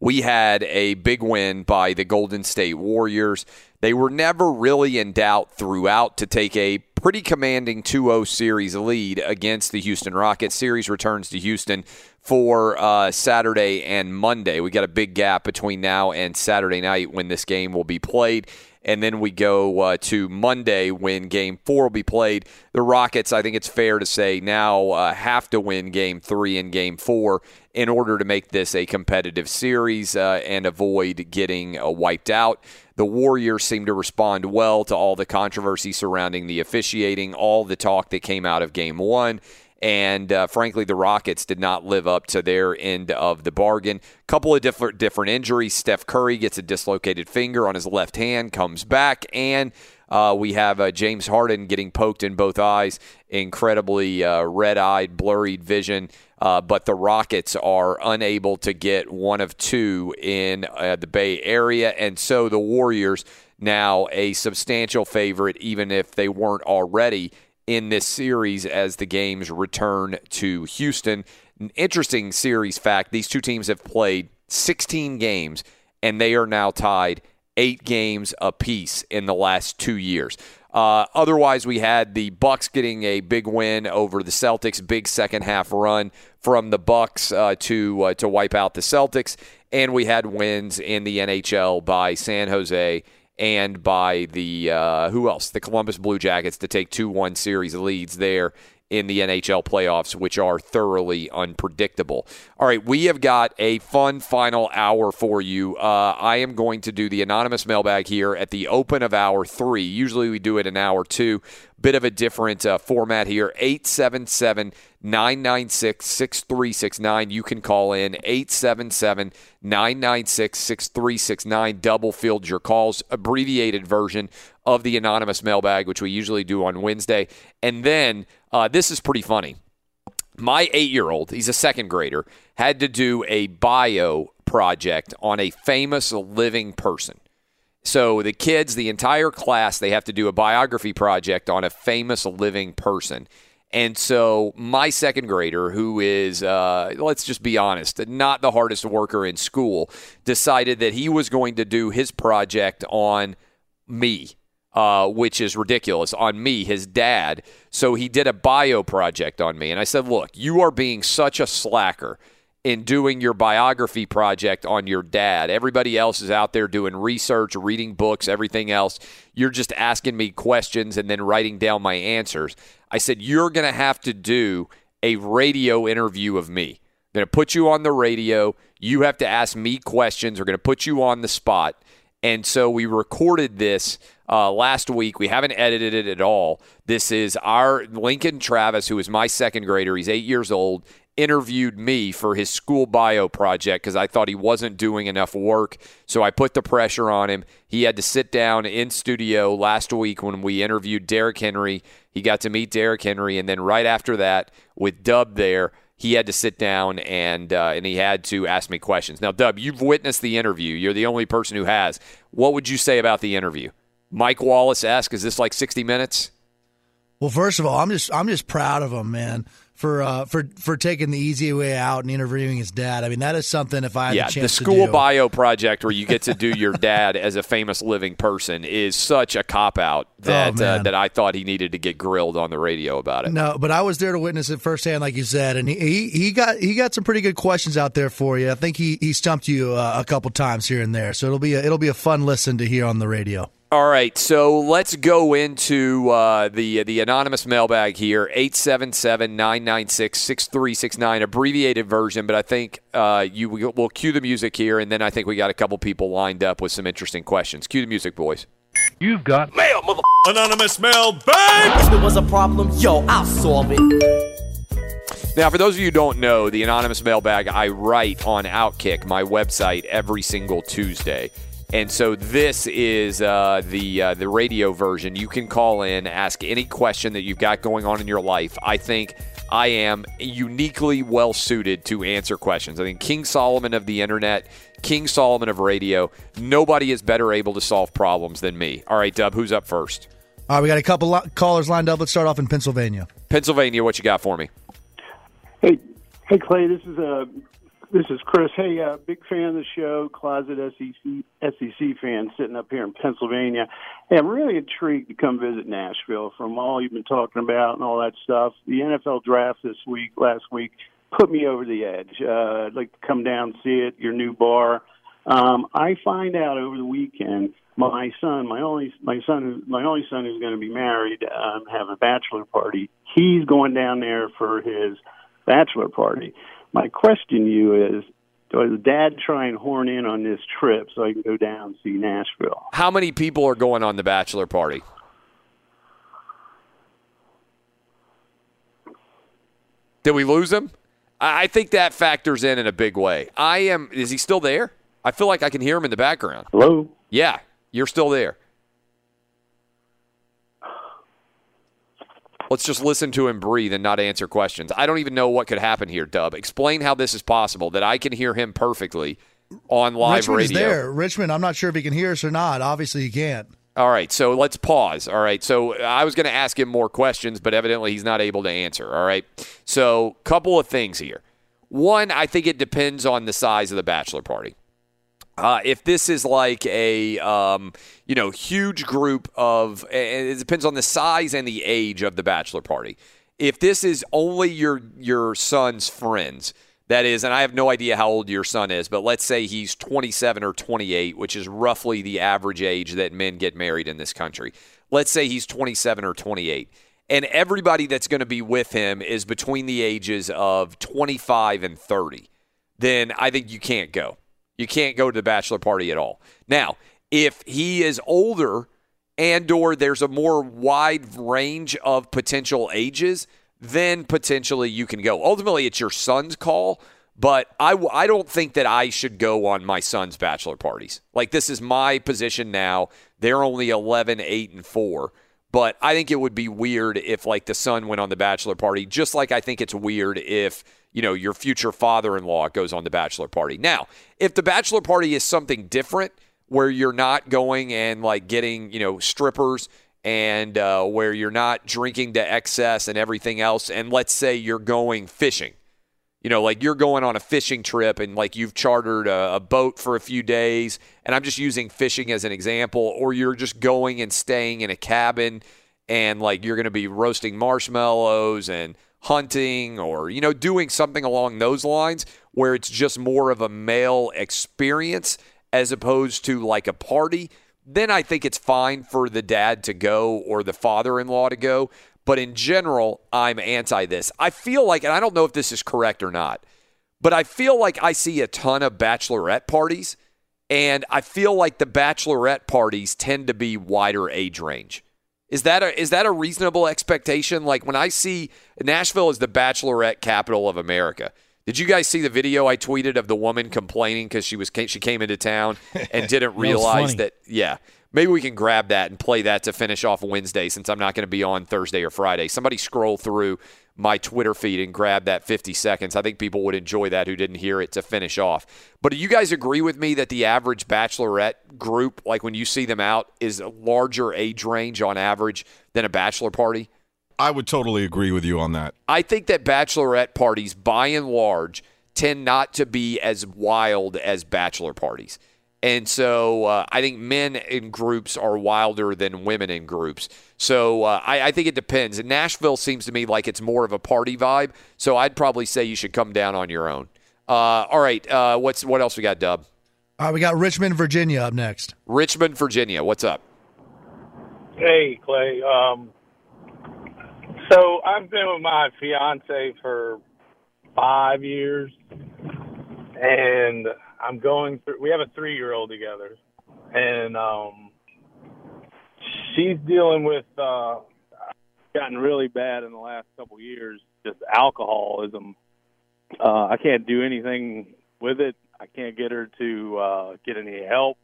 we had a big win by the Golden State Warriors. They were never really in doubt throughout to take a pretty commanding 2-0 series lead against the Houston Rockets. Series returns to Houston for uh, Saturday and Monday. We got a big gap between now and Saturday night when this game will be played. And then we go uh, to Monday when game four will be played. The Rockets, I think it's fair to say, now uh, have to win game three and game four in order to make this a competitive series uh, and avoid getting uh, wiped out. The Warriors seem to respond well to all the controversy surrounding the officiating, all the talk that came out of game one. And uh, frankly, the Rockets did not live up to their end of the bargain. Couple of different different injuries. Steph Curry gets a dislocated finger on his left hand, comes back, and uh, we have uh, James Harden getting poked in both eyes, incredibly uh, red-eyed, blurred vision. Uh, but the Rockets are unable to get one of two in uh, the Bay Area, and so the Warriors now a substantial favorite, even if they weren't already in this series as the games return to Houston. An interesting series fact these two teams have played 16 games, and they are now tied eight games apiece in the last two years. Uh, otherwise, we had the Bucks getting a big win over the Celtics, big second half run from the Bucks uh, to uh, to wipe out the Celtics, and we had wins in the NHL by San Jose and by the uh, who else? The Columbus Blue Jackets to take two one series leads there in the NHL playoffs, which are thoroughly unpredictable. All right, we have got a fun final hour for you. Uh, I am going to do the anonymous mailbag here at the open of hour three. Usually we do it in hour two. Bit of a different uh, format here. 877 996 6369. You can call in 877 996 6369. Double field your calls. Abbreviated version of the anonymous mailbag, which we usually do on Wednesday. And then uh, this is pretty funny. My eight year old, he's a second grader, had to do a bio project on a famous living person. So the kids, the entire class, they have to do a biography project on a famous living person. And so my second grader, who is, uh, let's just be honest, not the hardest worker in school, decided that he was going to do his project on me. Uh, which is ridiculous on me, his dad. So he did a bio project on me. And I said, Look, you are being such a slacker in doing your biography project on your dad. Everybody else is out there doing research, reading books, everything else. You're just asking me questions and then writing down my answers. I said, You're going to have to do a radio interview of me. I'm going to put you on the radio. You have to ask me questions. We're going to put you on the spot. And so we recorded this uh, last week. We haven't edited it at all. This is our Lincoln Travis, who is my second grader. He's eight years old. Interviewed me for his school bio project because I thought he wasn't doing enough work. So I put the pressure on him. He had to sit down in studio last week when we interviewed Derrick Henry. He got to meet Derrick Henry. And then right after that, with Dub there, he had to sit down and uh, and he had to ask me questions. Now, Dub, you've witnessed the interview. You're the only person who has. What would you say about the interview? Mike Wallace asked, "Is this like 60 minutes?" Well, first of all, I'm just I'm just proud of him, man, for uh, for for taking the easy way out and interviewing his dad. I mean, that is something. If I had yeah, the chance the school bio project where you get to do your dad as a famous living person is such a cop out that uh, that I thought he needed to get grilled on the radio about it. No, but I was there to witness it firsthand, like you said, and he, he, he got he got some pretty good questions out there for you. I think he, he stumped you uh, a couple times here and there, so it'll be a, it'll be a fun listen to hear on the radio. All right, so let's go into uh, the the anonymous mailbag here 877-996-6369 abbreviated version, but I think uh, you will cue the music here and then I think we got a couple people lined up with some interesting questions. Cue the music, boys. You've got Mail, mother. anonymous mailbag. If there was a problem, yo, I'll solve it. Now, for those of you who don't know, the anonymous mailbag I write on Outkick, my website, every single Tuesday. And so this is uh, the uh, the radio version. You can call in, ask any question that you've got going on in your life. I think I am uniquely well suited to answer questions. I think King Solomon of the internet, King Solomon of radio, nobody is better able to solve problems than me. All right, Dub, who's up first? All right, we got a couple lo- callers lined up. Let's start off in Pennsylvania. Pennsylvania, what you got for me? Hey, hey, Clay. This is uh, this is Chris. Hey, uh, big fan of the show. Closet SEC SEC fan, sitting up here in Pennsylvania. Hey, I'm really intrigued to come visit Nashville. From all you've been talking about and all that stuff, the NFL draft this week, last week, put me over the edge. Uh, I'd like to come down see it. Your new bar. Um, I find out over the weekend. My son, my only my son, my only son who's going to be married, um, having a bachelor party. He's going down there for his bachelor party. My question to you is, does Dad try and horn in on this trip so I can go down and see Nashville? How many people are going on the bachelor party? Did we lose him? I I think that factors in in a big way. I am. Is he still there? I feel like I can hear him in the background. Hello? Yeah, you're still there. Let's just listen to him breathe and not answer questions. I don't even know what could happen here, Dub. Explain how this is possible that I can hear him perfectly on live Richmond's radio. there. Richmond, I'm not sure if he can hear us or not. Obviously, he can't. All right, so let's pause. All right, so I was going to ask him more questions, but evidently he's not able to answer. All right, so couple of things here. One, I think it depends on the size of the bachelor party. Uh, if this is like a um, you know huge group of, it depends on the size and the age of the bachelor party. If this is only your your son's friends, that is, and I have no idea how old your son is, but let's say he's 27 or 28, which is roughly the average age that men get married in this country. Let's say he's 27 or 28. And everybody that's going to be with him is between the ages of 25 and 30. Then I think you can't go. You can't go to the bachelor party at all. Now, if he is older and or there's a more wide range of potential ages, then potentially you can go. Ultimately, it's your son's call, but I, w- I don't think that I should go on my son's bachelor parties. Like, this is my position now. They're only 11, 8, and 4. But I think it would be weird if, like, the son went on the bachelor party, just like I think it's weird if, you know, your future father in law goes on the bachelor party. Now, if the bachelor party is something different, where you're not going and like getting you know strippers and uh, where you're not drinking to excess and everything else. And let's say you're going fishing. You know, like you're going on a fishing trip and like you've chartered a, a boat for a few days. And I'm just using fishing as an example. Or you're just going and staying in a cabin and like you're going to be roasting marshmallows and hunting or, you know, doing something along those lines where it's just more of a male experience as opposed to like a party, then I think it's fine for the dad to go or the father in law to go. But in general, I'm anti this. I feel like, and I don't know if this is correct or not, but I feel like I see a ton of bachelorette parties, and I feel like the bachelorette parties tend to be wider age range. Is that a is that a reasonable expectation? Like when I see Nashville is the bachelorette capital of America. Did you guys see the video I tweeted of the woman complaining because she was she came into town and didn't realize that? Yeah, maybe we can grab that and play that to finish off Wednesday since I'm not going to be on Thursday or Friday. Somebody scroll through my Twitter feed and grab that 50 seconds. I think people would enjoy that who didn't hear it to finish off. But do you guys agree with me that the average bachelorette group, like when you see them out, is a larger age range on average than a bachelor party? I would totally agree with you on that. I think that bachelorette parties, by and large, tend not to be as wild as bachelor parties. And so uh, I think men in groups are wilder than women in groups. So uh, I, I think it depends. And Nashville seems to me like it's more of a party vibe. So I'd probably say you should come down on your own. Uh, all right. Uh, what's what else we got, Dub? All right, we got Richmond, Virginia up next. Richmond, Virginia. What's up? Hey, Clay. Um, so I've been with my fiance for five years, and I'm going through. We have a three-year-old together, and um, she's dealing with uh, gotten really bad in the last couple years. Just alcoholism. Uh, I can't do anything with it. I can't get her to uh, get any help.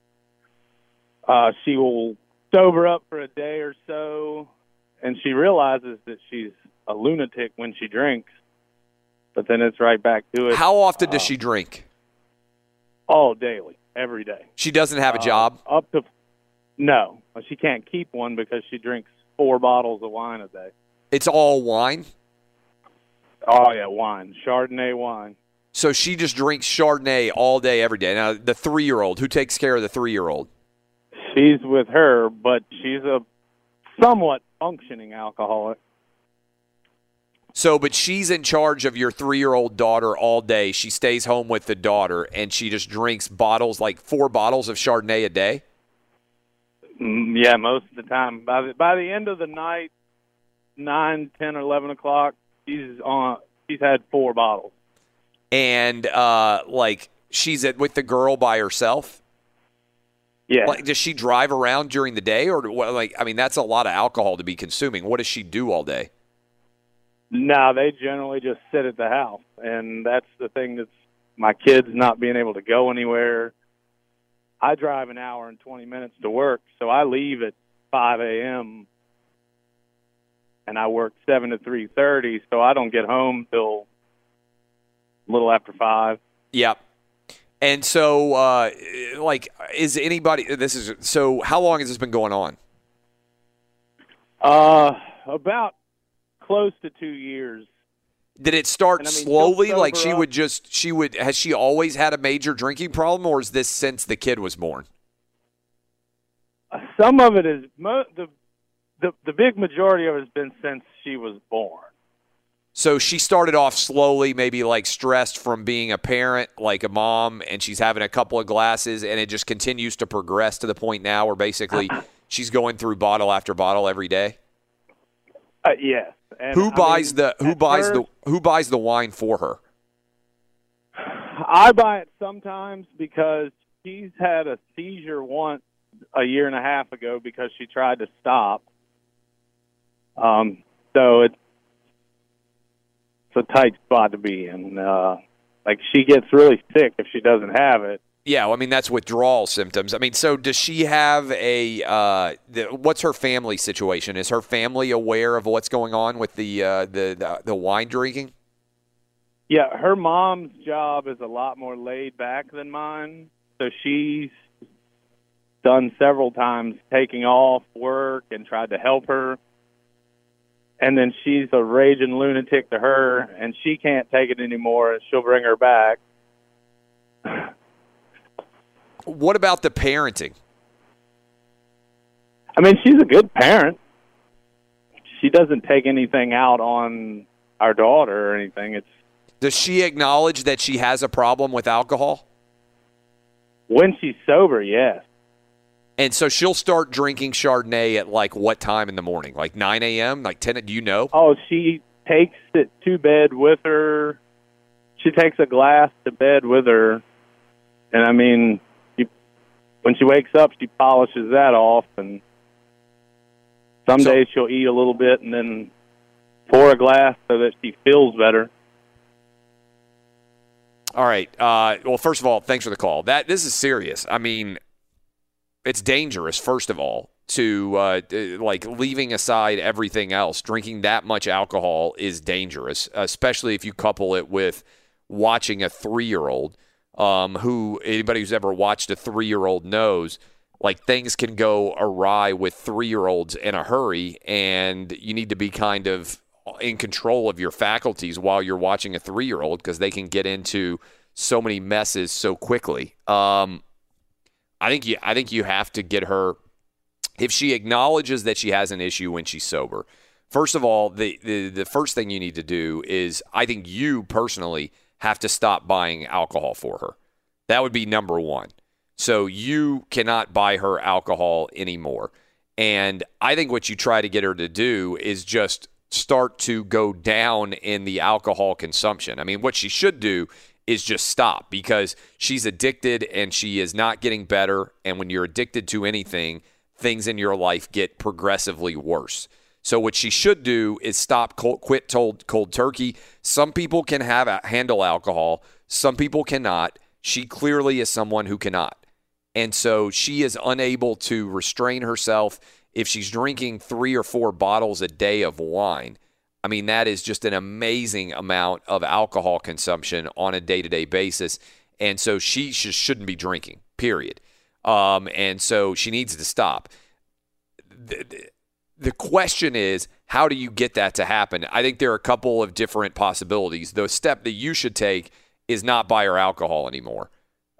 Uh, she will sober up for a day or so, and she realizes that she's a lunatic when she drinks. But then it's right back to it. How often does she drink? All daily, every day. She doesn't have a Uh, job. Up to no, she can't keep one because she drinks four bottles of wine a day. It's all wine. Oh yeah, wine, Chardonnay wine. So she just drinks Chardonnay all day, every day. Now, the three year old, who takes care of the three year old? She's with her, but she's a somewhat functioning alcoholic. So, but she's in charge of your three year old daughter all day. She stays home with the daughter and she just drinks bottles, like four bottles of Chardonnay a day. Mm, Yeah, most of the time. By the by the end of the night, nine, ten, or eleven o'clock, she's on. She's had four bottles. And, uh, like, she's at, with the girl by herself. Yeah. Like, does she drive around during the day or, like, I mean, that's a lot of alcohol to be consuming. What does she do all day? No, they generally just sit at the house, and that's the thing that's my kids not being able to go anywhere. I drive an hour and twenty minutes to work, so I leave at five a.m. and I work seven to three thirty, so I don't get home till a little after five. Yep. And so, uh, like, is anybody, this is, so how long has this been going on? Uh, about close to two years. Did it start I mean, slowly? Like she up. would just, she would, has she always had a major drinking problem or is this since the kid was born? Some of it is mo- the the the big majority of it has been since she was born. So she started off slowly, maybe like stressed from being a parent, like a mom, and she's having a couple of glasses, and it just continues to progress to the point now where basically she's going through bottle after bottle every day. Uh, yes. And, who I buys mean, the who buys first, the who buys the wine for her? I buy it sometimes because she's had a seizure once a year and a half ago because she tried to stop. Um, so it's it's a tight spot to be in. Uh, like she gets really sick if she doesn't have it. Yeah, well, I mean that's withdrawal symptoms. I mean, so does she have a? Uh, the, what's her family situation? Is her family aware of what's going on with the uh, the, the the wine drinking? Yeah, her mom's job is a lot more laid back than mine. So she's done several times taking off work and tried to help her. And then she's a raging lunatic to her, and she can't take it anymore, and she'll bring her back. What about the parenting? I mean, she's a good parent. She doesn't take anything out on our daughter or anything. It's Does she acknowledge that she has a problem with alcohol? when she's sober, yes. And so she'll start drinking Chardonnay at like what time in the morning? Like 9 a.m., like 10? Do you know? Oh, she takes it to bed with her. She takes a glass to bed with her, and I mean, when she wakes up, she polishes that off, and some So- days she'll eat a little bit and then pour a glass so that she feels better. All right. Uh, well, first of all, thanks for the call. That this is serious. I mean, it's dangerous. First of all, to uh, like leaving aside everything else, drinking that much alcohol is dangerous, especially if you couple it with watching a three-year-old. Um, who anybody who's ever watched a three-year-old knows, like things can go awry with three-year-olds in a hurry, and you need to be kind of in control of your faculties while you're watching a three year old because they can get into so many messes so quickly. Um, I think you I think you have to get her if she acknowledges that she has an issue when she's sober. First of all, the, the the first thing you need to do is I think you personally have to stop buying alcohol for her. That would be number one. So you cannot buy her alcohol anymore. And I think what you try to get her to do is just start to go down in the alcohol consumption. I mean, what she should do is just stop because she's addicted and she is not getting better. And when you're addicted to anything, things in your life get progressively worse. So what she should do is stop cold, quit cold, cold turkey. Some people can have handle alcohol, some people cannot. She clearly is someone who cannot. And so she is unable to restrain herself if she's drinking three or four bottles a day of wine, I mean, that is just an amazing amount of alcohol consumption on a day to day basis. And so she just shouldn't be drinking, period. Um, and so she needs to stop. The question is, how do you get that to happen? I think there are a couple of different possibilities. The step that you should take is not buy her alcohol anymore.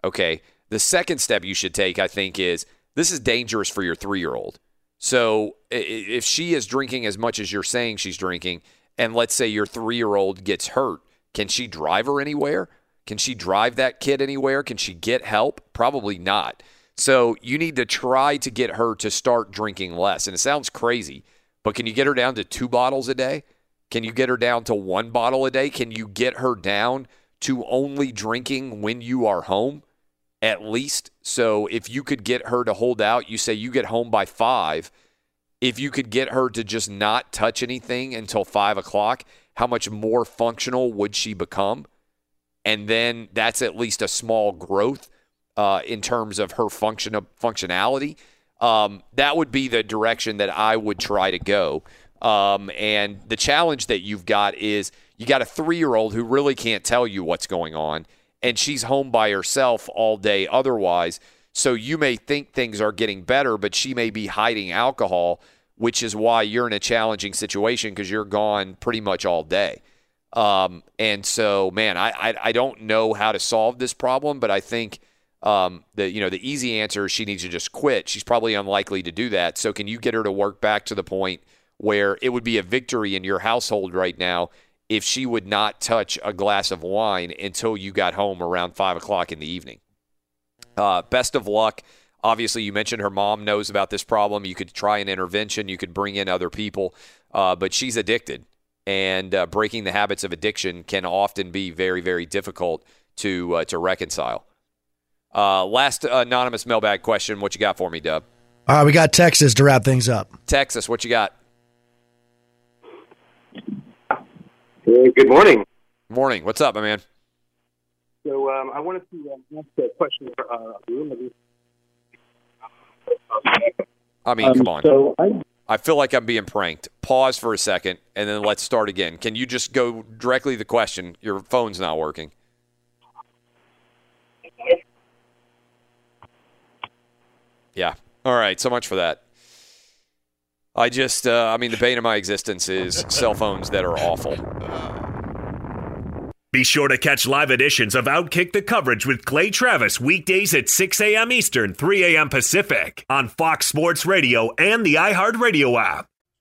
Okay. The second step you should take, I think, is this is dangerous for your three year old. So if she is drinking as much as you're saying she's drinking, and let's say your three year old gets hurt, can she drive her anywhere? Can she drive that kid anywhere? Can she get help? Probably not. So you need to try to get her to start drinking less. And it sounds crazy, but can you get her down to two bottles a day? Can you get her down to one bottle a day? Can you get her down to only drinking when you are home? At least. So if you could get her to hold out, you say you get home by five. If you could get her to just not touch anything until five o'clock, how much more functional would she become? And then that's at least a small growth uh, in terms of her function of functionality. Um, that would be the direction that I would try to go. Um, and the challenge that you've got is you got a three year old who really can't tell you what's going on, and she's home by herself all day otherwise. So you may think things are getting better, but she may be hiding alcohol, which is why you're in a challenging situation because you're gone pretty much all day. Um, and so, man, I, I, I don't know how to solve this problem, but I think um, the you know the easy answer is she needs to just quit. She's probably unlikely to do that. So can you get her to work back to the point where it would be a victory in your household right now if she would not touch a glass of wine until you got home around five o'clock in the evening? Uh, best of luck. Obviously, you mentioned her mom knows about this problem. You could try an intervention. You could bring in other people, uh, but she's addicted, and uh, breaking the habits of addiction can often be very, very difficult to uh, to reconcile. Uh, last anonymous mailbag question: What you got for me, Dub? All right, we got Texas to wrap things up. Texas, what you got? good morning. Morning. What's up, my man? So um, I wanted to uh, ask a question. Uh, I mean, Um, come on. so I- I feel like I'm being pranked. Pause for a second, and then let's start again. Can you just go directly to the question? Your phone's not working. Yeah. All right. So much for that. I just, uh, I mean, the bane of my existence is cell phones that are awful. Be sure to catch live editions of Outkick the coverage with Clay Travis weekdays at 6 a.m. Eastern, 3 a.m. Pacific on Fox Sports Radio and the iHeartRadio app.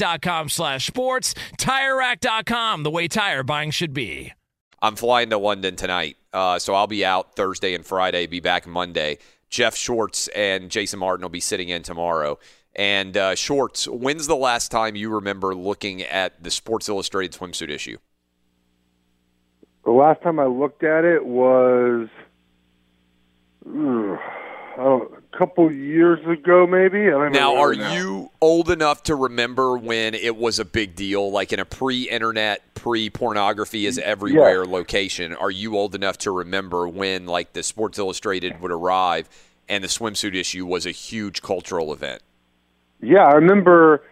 TireRack.com slash sports. TireRack.com, the way tire buying should be. I'm flying to London tonight, uh, so I'll be out Thursday and Friday, be back Monday. Jeff Schwartz and Jason Martin will be sitting in tomorrow. And uh, Schwartz, when's the last time you remember looking at the Sports Illustrated swimsuit issue? The last time I looked at it was, ugh, I don't, couple years ago, maybe. I don't Now, are now. you old enough to remember when it was a big deal, like in a pre-internet, pre-pornography is everywhere location? Are you old enough to remember when, like, the Sports Illustrated would arrive and the swimsuit issue was a huge cultural event? Yeah, I remember.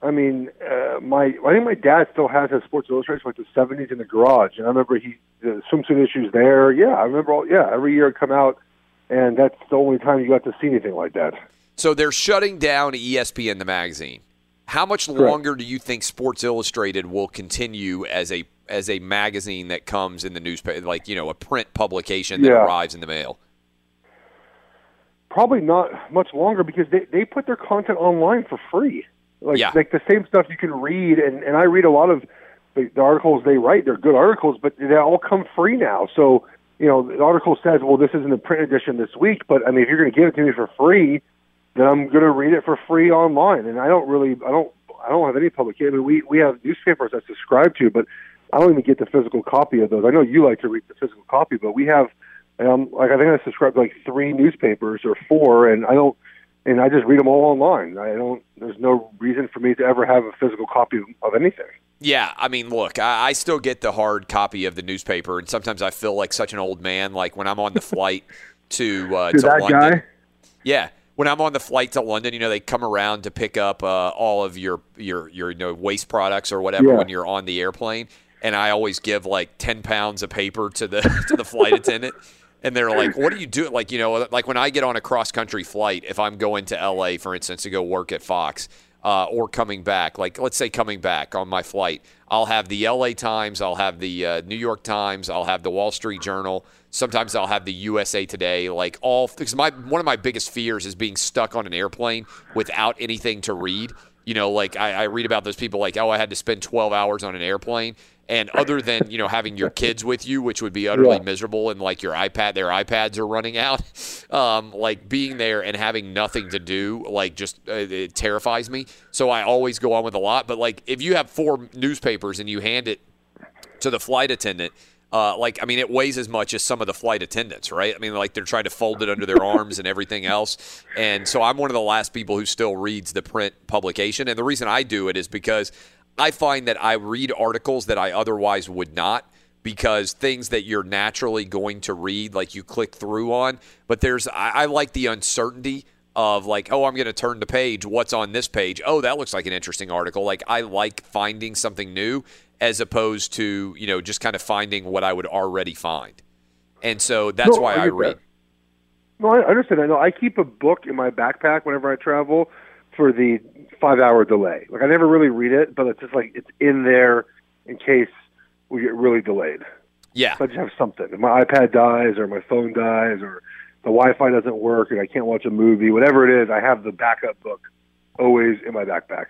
I mean, uh, my I think my dad still has his Sports Illustrated from like the '70s in the garage, and I remember he the swimsuit issues there. Yeah, I remember. All, yeah, every year it come out, and that's the only time you got to see anything like that. So they're shutting down ESPN the magazine. How much longer do you think Sports Illustrated will continue as a as a magazine that comes in the newspaper, like you know, a print publication that Yeah. arrives in the mail? Probably not much longer because they they put their content online for free. Like Yeah. like the same stuff you can read, and and I read a lot of the, the articles they write. They're good articles, but they all come free now. So you know, the article says, well, this isn't a print edition this week, but I mean, if you're going to give it to me for free, then I'm going to read it for free online. And I don't really, I don't, I don't have any publication. I mean, we we have newspapers I subscribe to, but I don't even get the physical copy of those. I know you like to read the physical copy, but we have, um, like I think I subscribe to like three newspapers or four, and I don't, and I just read them all online. I don't. There's no reason for me to ever have a physical copy of anything. Yeah, I mean, look, I, I still get the hard copy of the newspaper, and sometimes I feel like such an old man. Like when I'm on the flight to uh, To to London. guy? Yeah, when I'm on the flight to London, you know, they come around to pick up uh, all of your your your you know, waste products or whatever Yeah. when you're on the airplane, and I always give like ten pounds of paper to the to the flight attendant. And they're like, "What do you do?" Like, you know, like when I get on a cross country flight, if I'm going to LA, for instance, to go work at Fox, uh, or coming back, like let's say coming back on my flight, I'll have the LA Times, I'll have the uh, New York Times, I'll have the Wall Street Journal. Sometimes I'll have the USA Today. Like all, because my one of my biggest fears is being stuck on an airplane without anything to read. You know, like I, I read about those people like, oh, I had to spend 12 hours on an airplane. And other than, you know, having your kids with you, which would be utterly Yeah. miserable, and like your iPad, their iPads are running out, um, like being there and having nothing to do, like just uh, it terrifies me. So I always go on with a lot. But like if you have four newspapers and you hand it to the flight attendant, uh, like I mean, it weighs as much as some of the flight attendants, right? I mean, like they're trying to fold it under their arms and everything else. And so I'm one of the last people who still reads the print publication. And the reason I do it is because I find that I read articles that I otherwise would not because things that you're naturally going to read, like you click through on, but there's I, I like the uncertainty of like, oh, I'm going to turn the page. What's on this page? Oh, that looks like an interesting article. Like I like finding something new as opposed to you know just kind of finding what I would already find. And so that's No, why I I read. that. No, I understand. I know. I keep a book in my backpack whenever I travel for the five-hour delay. Like I never really read it, but it's just like it's in there in case we get really delayed. Yeah. So I just have something. If my iPad dies or my phone dies or the Wi-Fi doesn't work and I can't watch a movie, whatever it is, I have the backup book always in my backpack.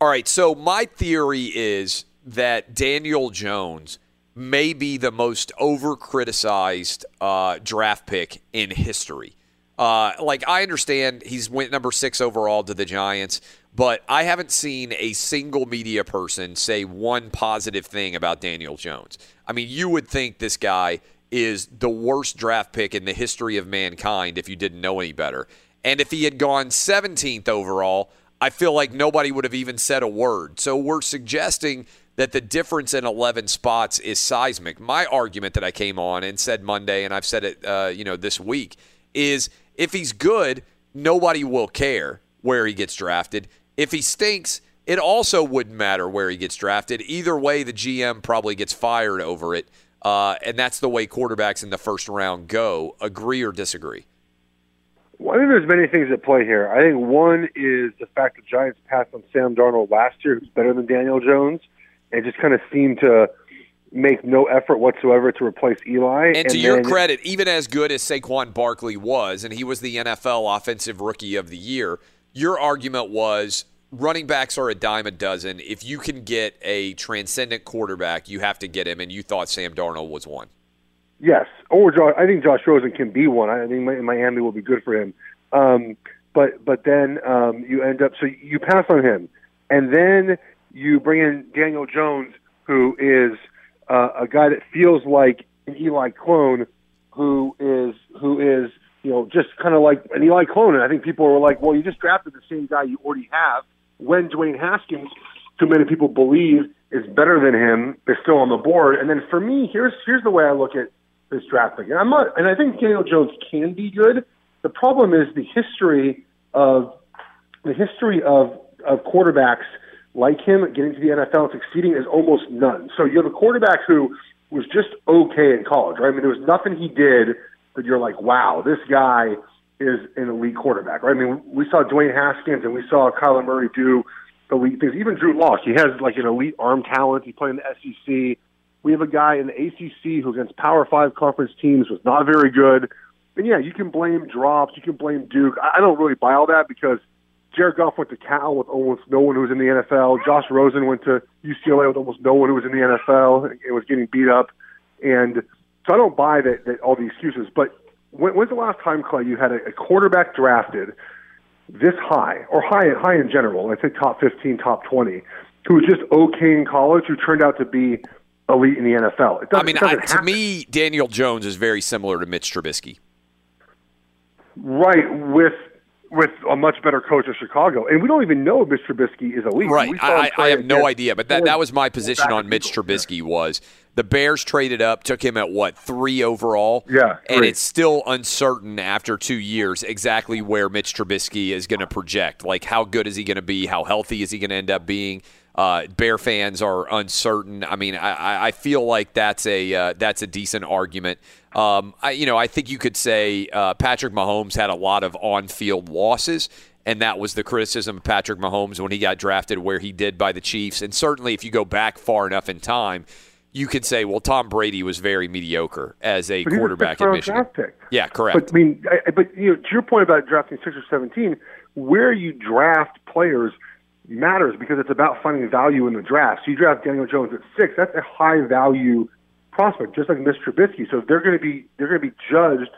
All right, so my theory is that Daniel Jones may be the most over criticized uh, draft pick in history. Uh, like, I understand he's went number six overall to the Giants, but I haven't seen a single media person say one positive thing about Daniel Jones. I mean, you would think this guy is the worst draft pick in the history of mankind if you didn't know any better. And if he had gone 17th overall, I feel like nobody would have even said a word. So we're suggesting that the difference in 11 spots is seismic. My argument that I came on and said Monday, and I've said it, uh, you know, this week, is if he's good, nobody will care where he gets drafted. If he stinks, it also wouldn't matter where he gets drafted. Either way, the GM probably gets fired over it. Uh, and that's the way quarterbacks in the first round go. Agree or disagree? Well, I think there's many things at play here. I think one is the fact the Giants passed on Sam Darnold last year, who's better than Daniel Jones, and just kind of seemed to make no effort whatsoever to replace Eli. And to your credit, even as good as Saquon Barkley was, and he was the NFL Offensive Rookie of the Year, your argument was running backs are a dime a dozen. If you can get a transcendent quarterback, you have to get him, and you thought Sam Darnold was one. Yes, or Josh, I think Josh Rosen can be one. I think Miami will be good for him. Um, but but then um, you end up so you pass on him, and then you bring in Daniel Jones, who is uh, a guy that feels like an Eli clone, who is who is you know, just kind of like an Eli Clonan. I think people were like, well, you just drafted the same guy you already have when Dwayne Haskins, too many people believe is better than him, is still on the board. And then for me, here's here's the way I look at this draft pick. And I'm not, and I think Daniel Jones can be good. The problem is the history of the history of of quarterbacks like him getting to the NFL and succeeding is almost none. So you have a quarterback who was just okay in college, right? I mean, there was nothing he did that you're like, wow, this guy is an elite quarterback, right? I mean, we saw Dwayne Haskins and we saw Kyler Murray do elite things. Even Drew Lock, he has like an elite arm talent. He played in the SEC. We have a guy in the ACC who against Power Five conference teams was not very good. And yeah, you can blame drops, you can blame Duke. I don't really buy all that because Jared Goff went to Cal with almost no one who was in the NFL. Josh Rosen went to UCLA with almost no one who was in the NFL and was getting beat up. And so I don't buy that, that all the excuses. But when, when's the last time, Clay, you had a, a quarterback drafted this high, or high high in general? I'd say top fifteen, top twenty, who was just okay in college, who turned out to be elite in the NFL. I mean, I, to me, Daniel Jones is very similar to Mitch Trubisky. Right, with with a much better coach of Chicago, and we don't even know if Mitch Trubisky is elite. Right, I, I, have no idea, but that that was my position on Mitch Trubisky was the Bears traded up, took him at what three overall. Yeah, and it's still uncertain after two years exactly where Mitch Trubisky is going to project. Like, how good is he going to be? How healthy is he going to end up being? Uh, Bear fans are uncertain. I mean, I, I feel like that's a uh, that's a decent argument. Um, I, you know, I think you could say uh, Patrick Mahomes had a lot of on-field losses, and that was the criticism of Patrick Mahomes when he got drafted where he did by the Chiefs. And certainly, if you go back far enough in time, you could say, well, Tom Brady was very mediocre as a quarterback in Michigan. Yeah, correct. But I mean, I, but you know, to your point about drafting six or seventeen, where you draft players matters because it's about finding value in the draft. So you draft Daniel Jones at six, that's a high value prospect, just like Mitch Trubisky. So they're going to be they're going to be judged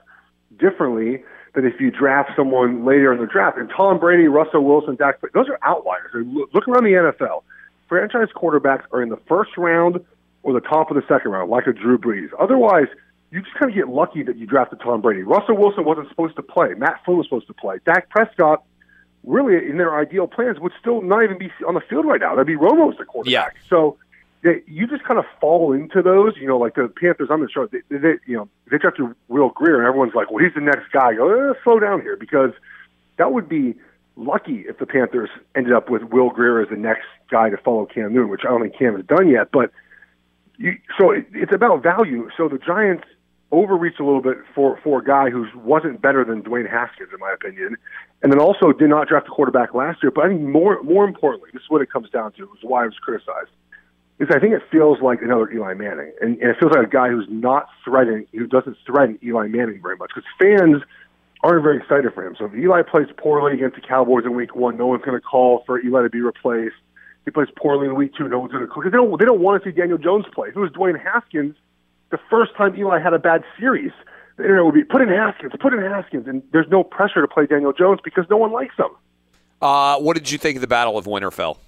differently than if you draft someone later in the draft. And Tom Brady, Russell Wilson, Dak, those are outliers. Look around the NFL. Franchise quarterbacks are in the first round or the top of the second round, like a Drew Brees. Otherwise, you just kind of get lucky that you drafted Tom Brady. Russell Wilson wasn't supposed to play. Matt Flynn was supposed to play. Dak Prescott really in their ideal plans would still not even be on the field right now. That'd be Romo's the quarterback. Yeah. So they, you just kind of fall into those. You know, like the Panthers. I'm not sure. They, they, you know, they drafted Will Grier, and everyone's like, "Well, he's the next guy." I go, eh, slow down here because that would be lucky if the Panthers ended up with Will Grier as the next guy to follow Cam Newton, which I don't think Cam has done yet. But you, so it, it's about value. So the Giants overreached a little bit for for a guy who wasn't better than Dwayne Haskins, in my opinion, and then also did not draft a quarterback last year. But I think more more importantly, this is what it comes down to. Is why I was criticized. Is I think it feels like another Eli Manning, and, and it feels like a guy who's not threatening, who doesn't threaten Eli Manning very much, because fans aren't very excited for him. So if Eli plays poorly against the Cowboys in Week One, no one's going to call for Eli to be replaced. He plays poorly in Week Two, no one's going to call because they don't they don't want to see Daniel Jones play. If it was Dwayne Haskins, the first time Eli had a bad series, the internet would be put in Haskins, put in Haskins, and there's no pressure to play Daniel Jones because no one likes him. Uh, what did you think of the Battle of Winterfell?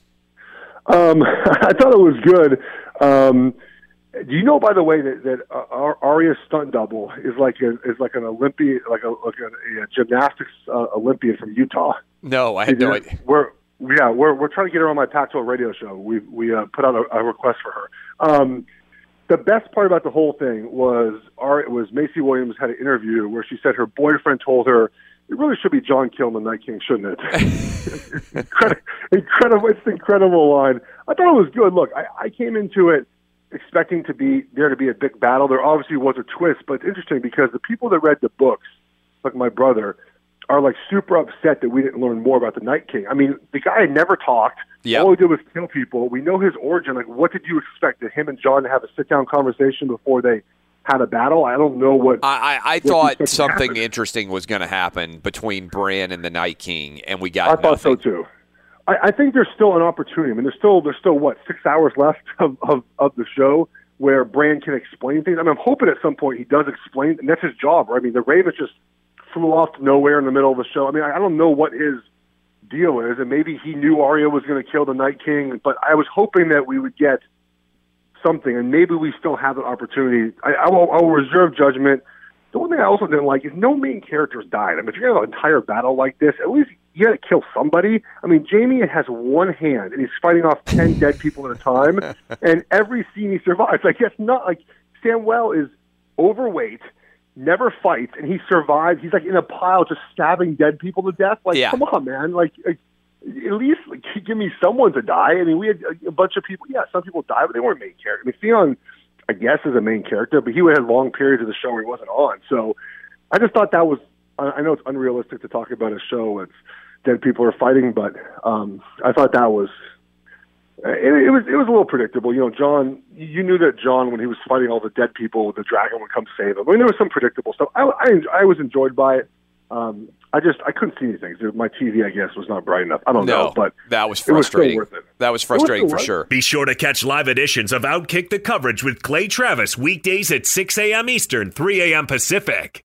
Um, I thought it was good. Um, do you know, by the way, that that uh, Arya's stunt double is like a, is like an Olympian, like a like a, a gymnastics uh, Olympian from Utah? No, I had no idea. We're yeah, we're we're trying to get her on my Pac-12 radio show. We we uh, put out a, a request for her. Um, the best part about the whole thing was our was Maisie Williams had an interview where she said her boyfriend told her it really should be Jon Kill the Night King, shouldn't it? incredible, incredible, it's an incredible line. I thought it was good. Look, I, I came into it expecting to be there to be a big battle. There obviously was a twist, but it's interesting because the people that read the books, like my brother, are like super upset that we didn't learn more about the Night King. I mean, the guy had never talked. Yep. All he did was kill people. We know his origin. Like, what did you expect? That him and Jon to have a sit down conversation before they had a battle? I don't know what. I, I, I thought something interesting was going to happen between Bran and the Night King, and we got. I thought so too. I, I think there's still an opportunity. I mean, there's still there's still what six hours left of of, of the show where Bran can explain things. I mean, I'm hoping at some point he does explain, and that's his job. Right? I mean, the Ravens just flew off nowhere in the middle of the show. I mean, I, I don't know what his deal is, and maybe he knew Arya was going to kill the Night King, but I was hoping that we would get something, and maybe we still have an opportunity. I, I, will, I will reserve judgment. the one thing I also didn't like is no main characters died. I mean, if you're gonna have an entire battle like this, at least you got to kill somebody. I mean, Jaime has one hand and he's fighting off ten dead people at a time, and every scene he survives. Like that's not like Samwell is overweight, never fights, and he survives. He's like in a pile just stabbing dead people to death. Like, Yeah. come on, man! Like. like at least like, give me someone to die. I mean, we had a, a bunch of people. Yeah, some people died, but they weren't main characters. I mean, Theon, I guess, is a main character, but he had long periods of the show where he wasn't on. So I just thought that was. I I know it's unrealistic to talk about a show with dead people are fighting, but um, I thought that was. It, it was it was a little predictable, you know. Jon, you knew that Jon, when he was fighting all the dead people, the dragon would come save him. I mean, there was some predictable stuff. I I, I was enjoyed by it. Um, I just I couldn't see anything. My TV, I guess, was not bright enough. I don't No, know, but that was it was still frustrating. worth it. That was It was frustrating for sure. Be sure to catch live editions of Outkick the coverage with Clay Travis weekdays at 6 a.m. Eastern, 3 a.m. Pacific.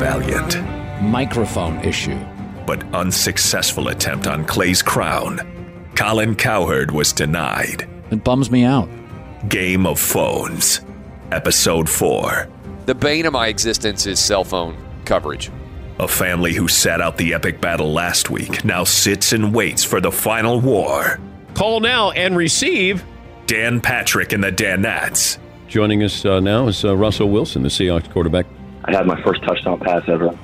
Valiant microphone issue, but unsuccessful attempt on Clay's crown, Colin Cowherd was denied. It bums me out. Game of Phones, Episode 4. The bane of my existence is cell phone coverage. A family who sat out the epic battle last week now sits and waits for the final war. Call now and receive Dan Patrick and the Danettes. Joining us uh, now is uh, Russell Wilson, the Seahawks quarterback. I had my first touchdown pass ever.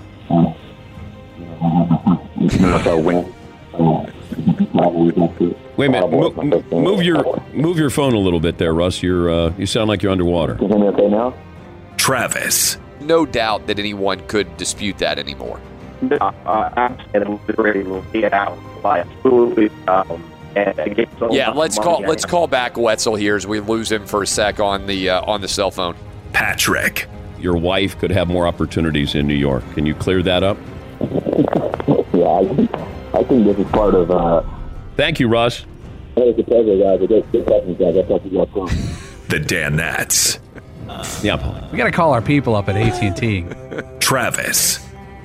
NFL win. Wait a minute. Mo- move your move your phone a little bit there, Russ. You're uh, you sound like you're underwater. Can you hear me okay now? Travis. No doubt that anyone could dispute that anymore. No, uh, I'm saying to get out. Like, absolutely. Um, and get so Yeah, let's call let's call back Wetzel here as we lose him for a sec on the uh, on the cell phone. Patrick. Your wife could have more opportunities in New York. Can you clear that up? Yeah, I, I think this is part of. Uh, Thank you, Russ. it's a pleasure, guys. Good, good talking, guys. I'll talk to you guys soon. The Danettes. Yeah, Paul. We got to call our people up at AT&T. Travis.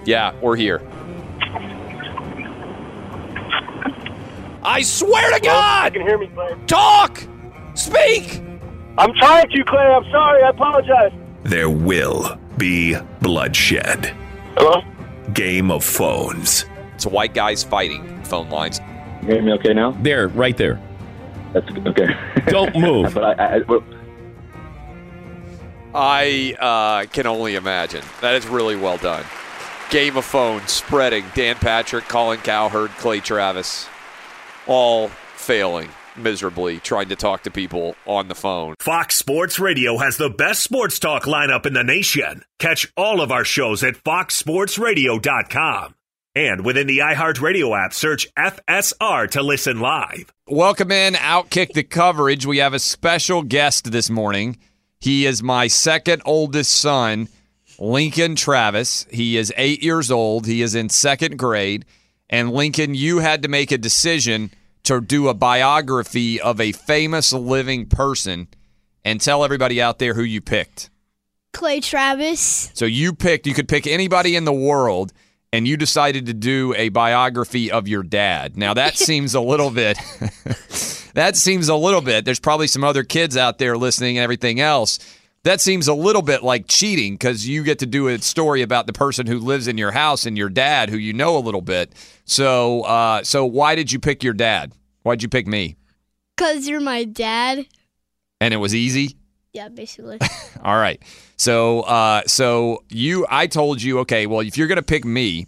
Yeah, we're here. I swear to God! You can hear me, Clay. Talk! Speak! I'm trying to, Clay. I'm sorry. I apologize. There will be bloodshed. Hello? Game of Phones. It's white guys fighting phone lines. You hear me okay now? There, right there. That's okay. Don't move. but I, I, well, I uh, can only imagine. That is really well done. Game of phones spreading. Dan Patrick, Colin Cowherd, Clay Travis, all failing miserably trying to talk to people on the phone. Fox Sports Radio has the best sports talk lineup in the nation. Catch all of our shows at foxsportsradio.com. And within the iHeartRadio app, search FSR to listen live. Welcome in, Outkick the coverage. We have a special guest this morning. He is my second oldest son, Lincoln Travis. He is eight years old. He is in second grade. And Lincoln, you had to make a decision to do a biography of a famous living person and tell everybody out there who you picked. Clay Travis. So you picked, you could pick anybody in the world, and you decided to do a biography of your dad. Now that seems a little bit, that seems a little bit, there's probably some other kids out there listening and everything else. That seems a little bit like cheating because you get to do a story about the person who lives in your house and your dad, who you know a little bit. So, uh, so why did you pick your dad? Why'd you pick me? Because you're my dad. And it was easy. Yeah, basically. All right. So, uh, so you, I told you, okay. Well, if you're gonna pick me,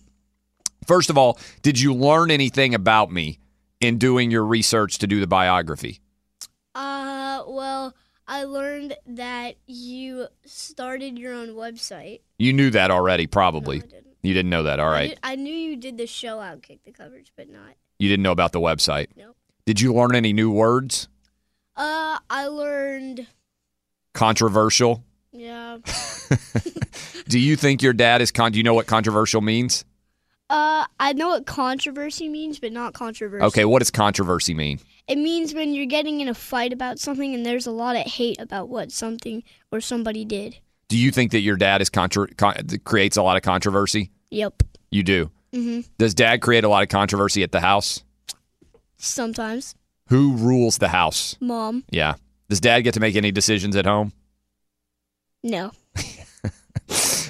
first of all, did you learn anything about me in doing your research to do the biography? uh, well, I learned that you started your own website. You knew that already, probably. You didn't know that. all right. I, did- I knew you did the show Outkick the coverage, but not. You didn't know about the website. Nope. Did you learn any new words? Uh, I learned. Controversial. Yeah. Do you think your dad is con? Do you know what controversial means? Uh, I know what controversy means, but not controversy. Okay. What does controversy mean? It means when you're getting in a fight about something and there's a lot of hate about what something or somebody did. Do you think that your dad is contra- con- creates a lot of controversy? Yep. You do. hmm Does dad create a lot of controversy at the house? Sometimes. Who rules the house? Mom. Yeah. Does dad get to make any decisions at home? No.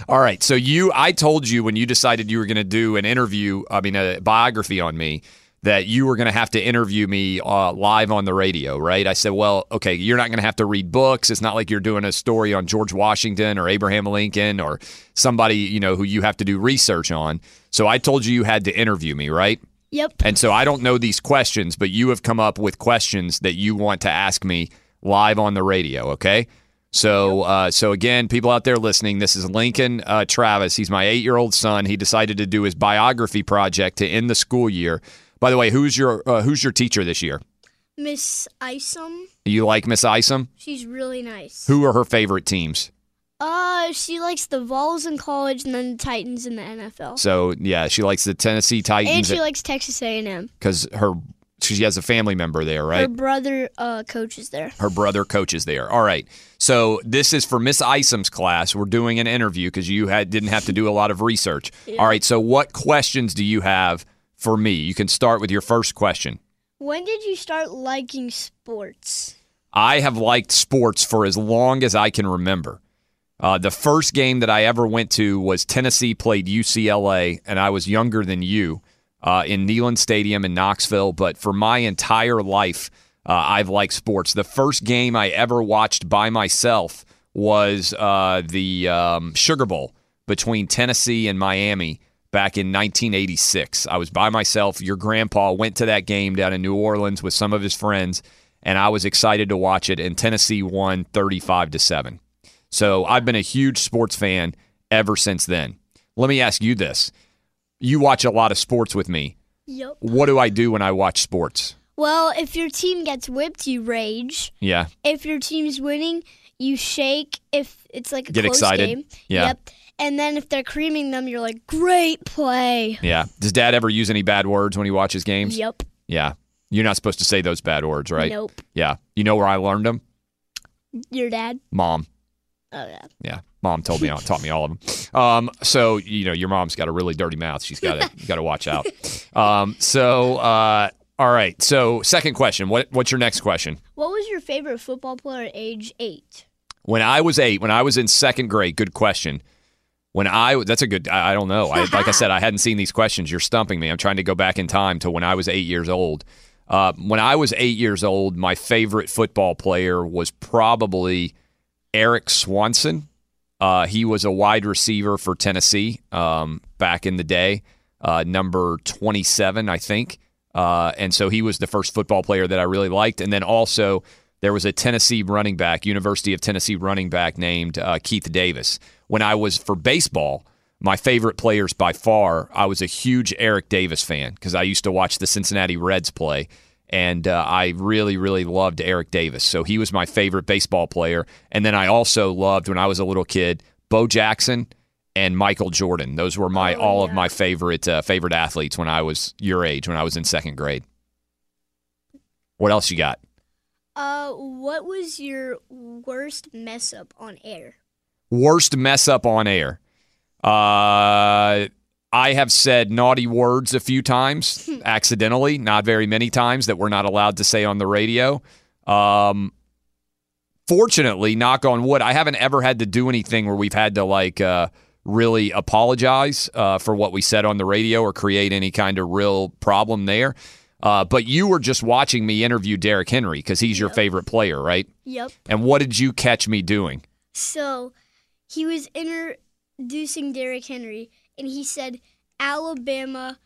All right. So you, I told you when you decided you were going to do an interview, I mean, a biography on me, that you were going to have to interview me uh, live on the radio, right? I said, well, okay, you're not going to have to read books. It's not like you're doing a story on George Washington or Abraham Lincoln or somebody, you know, who you have to do research on. So I told you you had to interview me, right? Yep. And so I don't know these questions, but you have come up with questions that you want to ask me live on the radio, okay? So, uh, so again, people out there listening, this is Lincoln uh, Travis. He's my eight-year-old son. He decided to do his biography project to end the school year. By the way, who's your uh, who's your teacher this year? Miss Isom. You like Miss Isom? She's really nice. Who are her favorite teams? Uh, she likes the Vols in college and then the Titans in the NFL. So yeah, she likes the Tennessee Titans, and she likes Texas A&M. because her she has a family member there, right? Her brother uh, coaches there. Her brother coaches there. All right. So this is for Miss Isom's class. We're doing an interview because you had didn't have to do a lot of research. All right. So what questions do you have for me? You can start with your first question. When did you start liking sports? I have liked sports for as long as I can remember. Uh, the first game that I ever went to was Tennessee played UCLA, and I was younger than you uh, in Neyland Stadium in Knoxville. But for my entire life, uh, I've liked sports. The first game I ever watched by myself was uh, the um, Sugar Bowl between Tennessee and Miami back in 1986. I was by myself. Your grandpa went to that game down in New Orleans with some of his friends, and I was excited to watch it. And Tennessee won 35 to seven. So I've been a huge sports fan ever since then. Let me ask you this: You watch a lot of sports with me. Yep. What do I do when I watch sports? Well, if your team gets whipped, you rage. Yeah. If your team's winning, you shake. If it's like a Get close excited. game. Yeah. Yep. And then if they're creaming them, you're like, great play. Yeah. Does Dad ever use any bad words when he watches games? Yep. Yeah. You're not supposed to say those bad words, right? Nope. Yeah. You know where I learned them? Your dad? Mom. Oh, yeah. Yeah, mom told me taught me all of them. Um, so you know, your mom's got a really dirty mouth. She's got to got to watch out. Um, so uh, all right. So second question. What what's your next question? What was your favorite football player at age eight? When I was eight, when I was in second grade, good question. When I that's a good I, don't know. I, like I said, I hadn't seen these questions. You're stumping me. I'm trying to go back in time to when I was eight years old. Uh, when I was eight years old, my favorite football player was probably Eric Swanson. Uh, he was a wide receiver for Tennessee um, back in the day, uh, number 27, I think. Uh, and so he was the first football player that I really liked. And then also, there was a Tennessee running back, University of Tennessee running back named uh, Keith Davis. When I was for baseball, my favorite players by far, I was a huge Eric Davis fan because I used to watch the Cincinnati Reds play and uh, I really, really loved Eric Davis. So he was my favorite baseball player. And then I also loved when I was a little kid, Bo Jackson and Michael Jordan. Those were my all of my favorite uh, favorite athletes when I was your age, when I was in second grade. What else you got? Uh, what was your worst mess up on air? Worst mess up on air. Uh, I have said naughty words a few times accidentally, not very many times that we're not allowed to say on the radio. Um, fortunately, knock on wood, I haven't ever had to do anything where we've had to like uh, really apologize uh, for what we said on the radio or create any kind of real problem there. Uh, but you were just watching me interview Derrick Henry because he's your favorite player, right? Yep. And what did you catch me doing? So he was introducing Derrick Henry, and he said, Alabama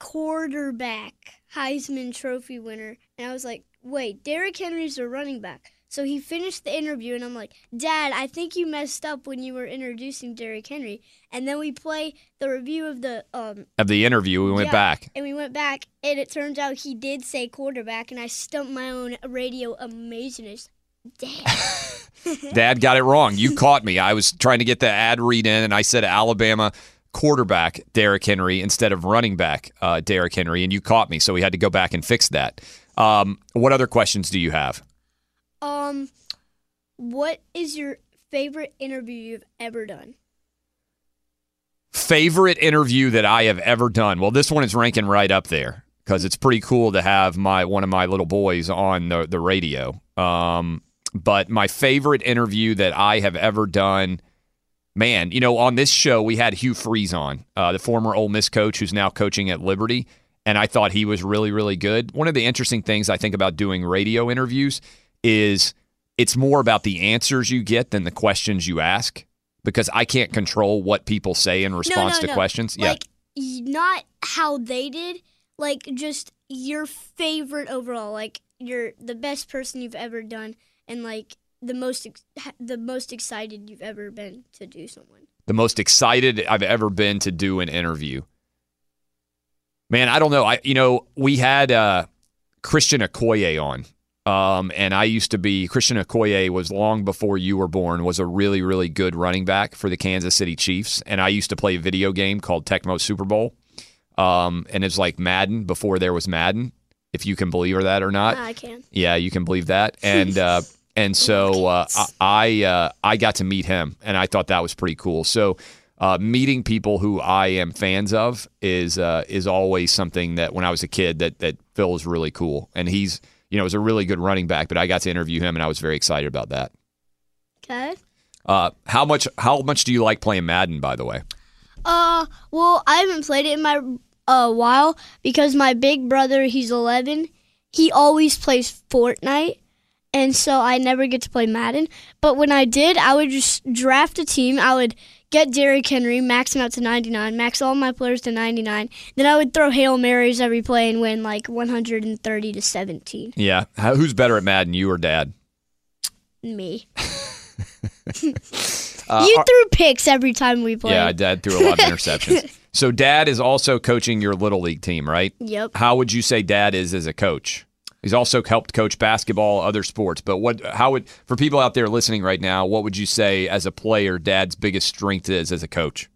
quarterback, Heisman Trophy winner. And I was like, wait, Derrick Henry's a running back. So he finished the interview, and I'm like, Dad, I think you messed up when you were introducing Derrick Henry. And then we play the review of the um, Of the interview, we went yeah, back. And we went back, and it turns out he did say quarterback, and I stumped my own radio amazingness. Damn. Dad got it wrong. You caught me. I was trying to get the ad read in, and I said Alabama quarterback Derrick Henry instead of running back uh, Derrick Henry, and you caught me. So we had to go back and fix that. Um, what other questions do you have? Um, what is your favorite interview you've ever done? Favorite interview that I have ever done? Well, this one is ranking right up there because it's pretty cool to have my one of my little boys on the the radio. Um, but my favorite interview that I have ever done, man, you know, on this show we had Hugh Freeze on, uh, the former Ole Miss coach who's now coaching at Liberty, and I thought he was really really good. One of the interesting things I think about doing radio interviews is it's more about the answers you get than the questions you ask because I can't control what people say in response no, to no. questions. Like, y- not how they did, like just your favorite overall, like you're the best person you've ever done, and like the most the most excited you've ever been to do someone? The most excited I've ever been to do an interview. Man, I don't know. I you know we had uh, Christian Okoye on, um, and I used to be Christian Okoye was long before you were born. Was a really really good running back for the Kansas City Chiefs, and I used to play a video game called Tecmo Super Bowl, um, and it's like Madden before there was Madden, if you can believe that or not. I can. Yeah, you can believe that. And uh, and so uh, I uh, I got to meet him, and I thought that was pretty cool. So uh, meeting people who I am fans of is uh, is always something that when I was a kid that that feels really cool. And he's you know was a really good running back, but I got to interview him, and I was very excited about that. Okay. Uh, how much how much do you like playing Madden? By the way, Uh, well, I haven't played it in my uh while because my big brother, he's 11. He always plays Fortnite, and so I never get to play Madden. But when I did, I would just draft a team. I would get Derrick Henry, max him out to 99, max all my players to 99. Then I would throw hail marys every play and win like 130 to 17. yeah. How, who's better at Madden, you or Dad? Me. Uh, you threw picks every time we played. Yeah, Dad threw a lot of interceptions. so Dad is also coaching your little league team, right? Yep. How would you say Dad is as a coach? He's also helped coach basketball, other sports. But what? How would for people out there listening right now? What would you say as a player, Dad's biggest strength is as a coach?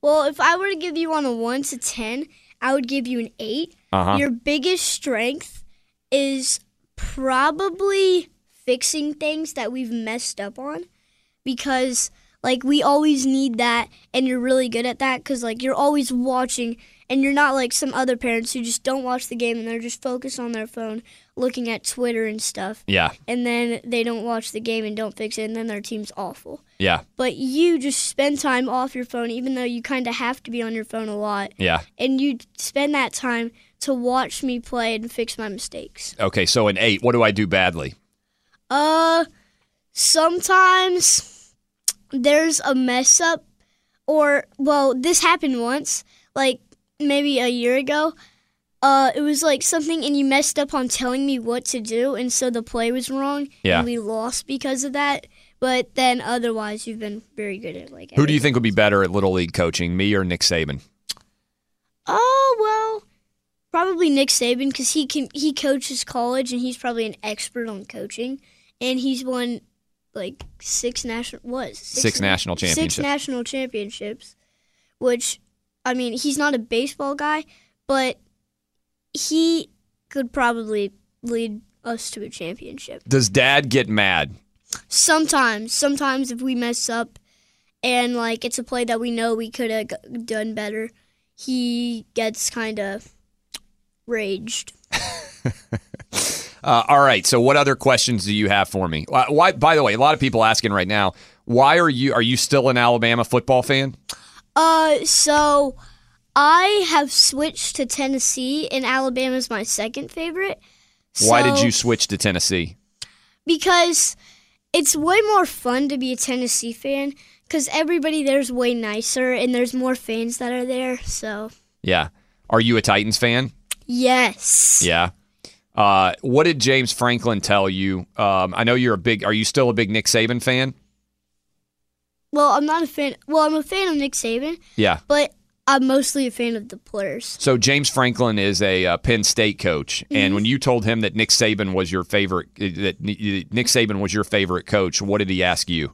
Well, if I were to give you on a 1 to 10, I would give you an 8. Uh-huh. Your biggest strength is probably fixing things that we've messed up on because like we always need that and you're really good at that cuz like you're always watching and you're not like some other parents who just don't watch the game and they're just focused on their phone looking at Twitter and stuff. Yeah, And then they don't watch the game and don't fix it and then their team's awful. yeah, But you just spend time off your phone even though you kind of have to be on your phone a lot yeah. and you spend that time to watch me play and fix my mistakes. Okay, so an eight. What do I do badly? Uh, sometimes there's a mess up, or well, this happened once, like maybe a year ago. Uh, it was like something, and you messed up on telling me what to do, and so the play was wrong, Yeah. and we lost because of that. But then otherwise, you've been very good at like. Who do you think would be better at little league coaching, me or Nick Saban? Oh well, probably Nick Saban because he can he coaches college and he's probably an expert on coaching, and he's won like six national what Six national championships. six national championships, which I mean he's not a baseball guy, but he could probably lead us to a championship. Does Dad get mad? Sometimes, sometimes if we mess up and like it's a play that we know we could have g- done better, he gets kind of raged. Uh, all right. So, what other questions do you have for me? Why, why? By the way, a lot of people asking right now. Why are you? Are you still an Alabama football fan? Uh, so I have switched to Tennessee, and Alabama's my second favorite. Why did you switch to Tennessee? Because it's way more fun to be a Tennessee fan. Because everybody there's way nicer, and there's more fans that are there. So Yeah. Are you a Titans fan? yes. Yeah. Uh, what did James Franklin tell you? Um, I know you're a big. Are you still a big Nick Saban fan? Well, I'm not a fan. Well, I'm a fan of Nick Saban, Yeah. but I'm mostly a fan of the players. So James Franklin is a uh, Penn State coach, and Mhm. when you told him that Nick Saban was your favorite, uh, that Nick Saban was your favorite coach, what did he ask you?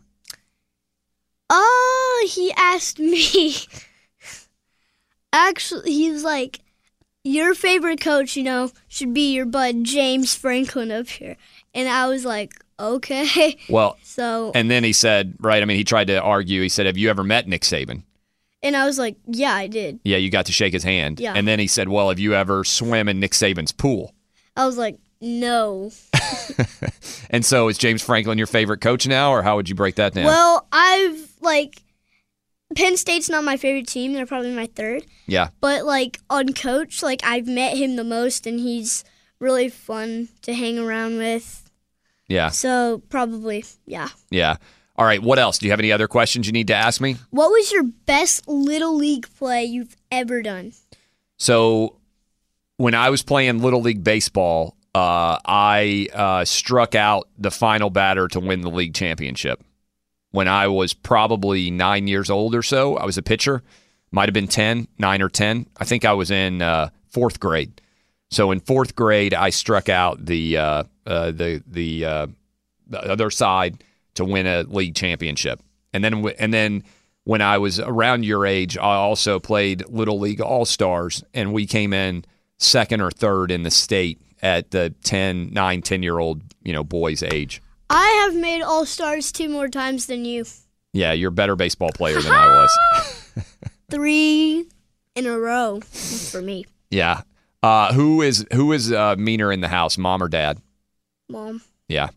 Oh, he asked me. Actually, he was like, "Your favorite coach, you know, should be your bud James Franklin up here," and I was like, "Okay." Well, So, and then he said, right? I mean, he tried to argue. He said, "Have you ever met Nick Saban?" and I was like, "Yeah, I did." Yeah, you got to shake his hand. Yeah. And then he said, "Well, have you ever swam in Nick Saban's pool?" I was like, "No." And so, is James Franklin your favorite coach now, or how would you break that down? Well, I've like Penn State's not my favorite team. They're probably my third. yeah. But like on coach, like I've met him the most and he's really fun to hang around with. Yeah. So probably, yeah. Yeah. All right. What else? Do you have any other questions you need to ask me? What was your best little league play you've ever done? So, when I was playing Little League Baseball, uh, I uh, struck out the final batter to win the league championship. When I was probably nine years old or so, I was a pitcher. Might have been 10, 9 or 10. I think I was in uh, fourth grade. So in fourth grade, I struck out the uh, uh, the the, uh, the other side to win a league championship, and then and then when I was around your age, I also played little league all stars, and we came in second or third in the state at the 10, 9, 10 year old you know boys age. I have made All Stars two more times than you. Yeah, you're a better baseball player than I was. Three in a row for me. yeah. Uh, who is who is uh, meaner in the house, mom or dad? Mom. Yeah.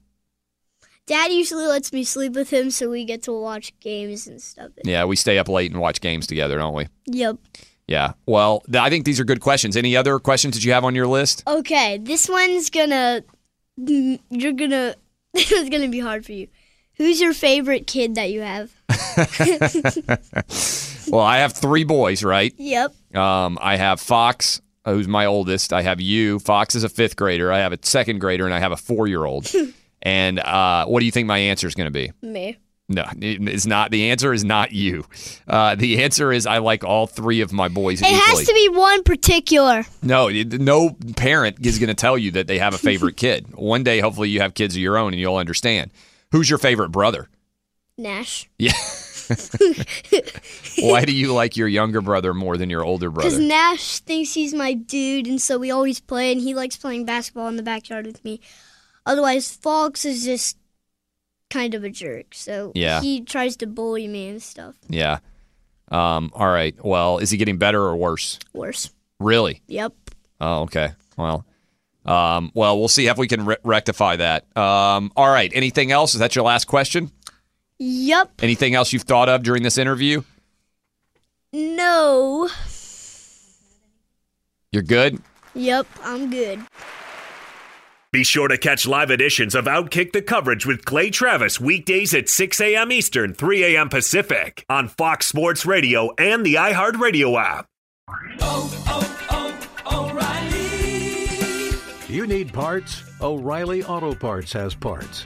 Dad usually lets me sleep with him so we get to watch games and stuff. Yeah, we stay up late and watch games together, don't we? Yep. Yeah. Well, th- I think these are good questions. Any other questions that you have on your list? Okay, this one's gonna. You're gonna. This is gonna be hard for you. Who's your favorite kid that you have? well, I have three boys, right? Yep. Um, I have Fox, who's my oldest. I have you. Fox is a fifth grader. I have a second grader, and I have a four year old. and uh, what do you think my answer is going to be? Me. No, it's not. The answer is not you. Uh, the answer is I like all three of my boys It equally. has to be one particular. No, no parent is going to tell you that they have a favorite kid. One day, hopefully, you have kids of your own and you'll understand. Who's your favorite brother? Nash. Yeah. Why do you like your younger brother more than your older brother? Because? Nash thinks he's my dude, and so we always play, and he likes playing basketball in the backyard with me. Otherwise, Fox is just kind of a jerk, so Yeah. he tries to bully me and stuff. yeah. Um, all right. Well, is he getting better or worse? Worse. Really? Yep. Oh, okay. Well, um, well, we'll see if we can re- rectify that. Um, all right. Anything else? Is that your last question? Yep. Anything else you've thought of during this interview? No. You're good. Yep, I'm good. Be sure to catch live editions of Outkick the coverage with Clay Travis weekdays at 6 a.m. Eastern, 3 a.m. Pacific on Fox Sports Radio and the iHeartRadio app. Oh, oh, oh, O'Reilly. You need parts? O'Reilly Auto Parts has parts.